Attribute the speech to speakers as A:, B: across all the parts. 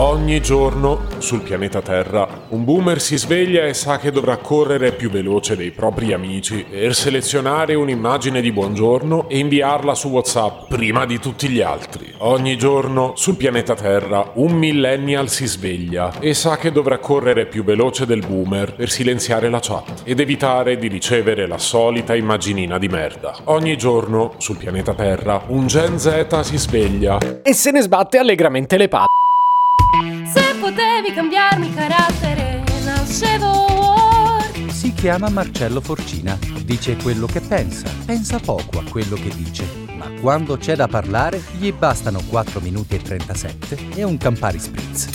A: Ogni giorno sul pianeta Terra un boomer si sveglia e sa che dovrà correre più veloce dei propri amici per selezionare un'immagine di buongiorno e inviarla su WhatsApp prima di tutti gli altri. Ogni giorno sul pianeta Terra un millennial si sveglia e sa che dovrà correre più veloce del boomer per silenziare la chat ed evitare di ricevere la solita immaginina di merda. Ogni giorno sul pianeta Terra un Gen Z si sveglia
B: e se ne sbatte allegramente le palle.
C: Potevi cambiarmi carattere, nascevo Word.
D: Si chiama Marcello Forcina, dice quello che pensa, pensa poco a quello che dice, ma quando c'è da parlare gli bastano 4 minuti e 37 e un Campari Spritz.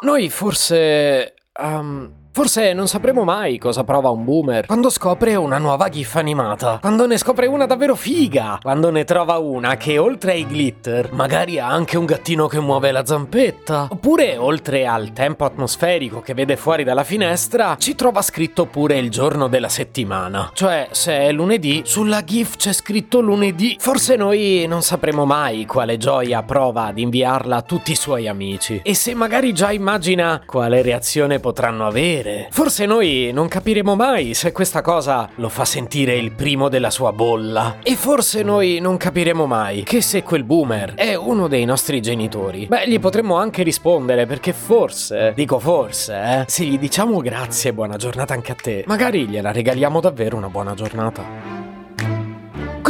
B: Noi forse... Um, Forse non sapremo mai cosa prova un boomer. Quando scopre una nuova GIF animata, quando ne scopre una davvero figa, quando ne trova una che oltre ai glitter magari ha anche un gattino che muove la zampetta, oppure oltre al tempo atmosferico che vede fuori dalla finestra ci trova scritto pure il giorno della settimana. Cioè, se è lunedì, sulla GIF c'è scritto lunedì. Forse noi non sapremo mai quale gioia prova ad inviarla a tutti i suoi amici. E se magari già immagina quale reazione potranno avere vedere. Forse noi non capiremo mai se questa cosa lo fa sentire il primo della sua bolla. E forse noi non capiremo mai che se quel boomer è uno dei nostri genitori, beh, gli potremmo anche rispondere perché forse, dico forse, eh, se gli diciamo grazie e buona giornata anche a te, magari gliela regaliamo davvero una buona giornata.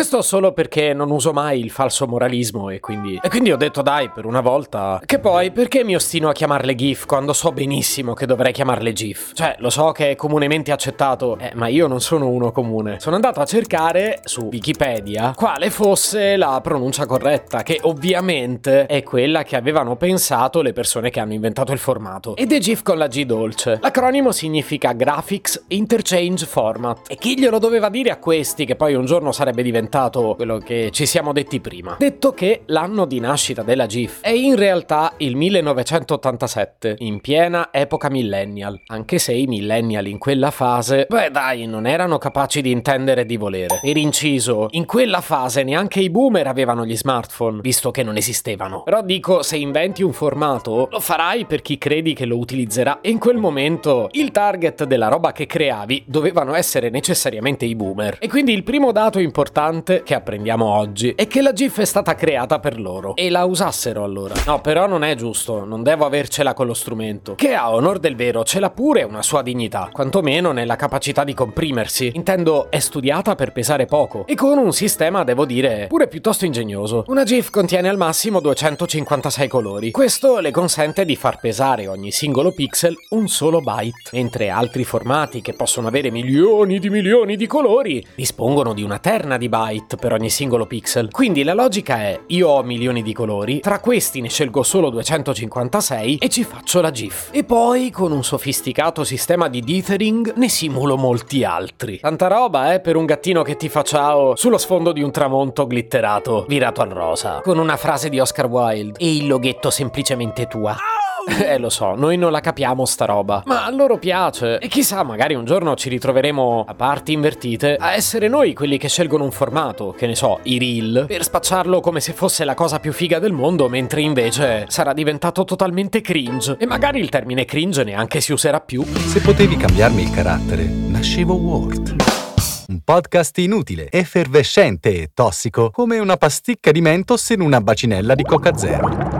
B: Questo solo perché non uso mai il falso moralismo e quindi... E quindi ho detto dai, per una volta... Che poi, perché mi ostino a chiamarle GIF quando so benissimo che dovrei chiamarle GIF? Cioè, lo so che è comunemente accettato, eh, ma io non sono uno comune. Sono andato a cercare su Wikipedia quale fosse la pronuncia corretta, che ovviamente è quella che avevano pensato le persone che hanno inventato il formato. Ed è GIF con la G dolce. L'acronimo significa Graphics Interchange Format. E chi glielo doveva dire a questi che poi un giorno sarebbe diventato diventato quello che ci siamo detti prima. Detto che l'anno di nascita della GIF è in realtà il 1987, in piena epoca millennial, anche se i millennial in quella fase, beh dai, non erano capaci di intendere di volere. Per inciso, in quella fase neanche i boomer avevano gli smartphone, visto che non esistevano. Però dico, se inventi un formato, lo farai per chi credi che lo utilizzerà e in quel momento il target della roba che creavi dovevano essere necessariamente i boomer. E quindi il primo dato importante importante che apprendiamo oggi è che la GIF è stata creata per loro e la usassero allora. No, però non è giusto, non devo avercela con lo strumento. Che a onor del vero ce l'ha pure una sua dignità, quantomeno nella capacità di comprimersi. Intendo, è studiata per pesare poco e con un sistema, devo dire, pure piuttosto ingegnoso. Una GIF contiene al massimo 256 colori. Questo le consente di far pesare ogni singolo pixel un solo byte, mentre altri formati che possono avere milioni di milioni di colori dispongono di una terna di byte byte per ogni singolo pixel. Quindi la logica è, io ho milioni di colori, tra questi ne scelgo solo 256 e ci faccio la GIF. E poi, con un sofisticato sistema di dithering, ne simulo molti altri. Tanta roba, eh, per un gattino che ti fa ciao sullo sfondo di un tramonto glitterato, virato al rosa, con una frase di Oscar Wilde e il loghetto semplicemente tua. Eh, lo so, noi non la capiamo sta roba, ma a loro piace. E chissà, magari un giorno ci ritroveremo a parti invertite a essere noi quelli che scelgono un formato, che ne so, i reel, per spacciarlo come se fosse la cosa più figa del mondo, mentre invece sarà diventato totalmente cringe. E magari il termine cringe neanche si userà più.
D: Se potevi cambiarmi il carattere, nascevo Word. Un podcast inutile, effervescente e tossico, come una pasticca di mentos in una bacinella di Coca Zero.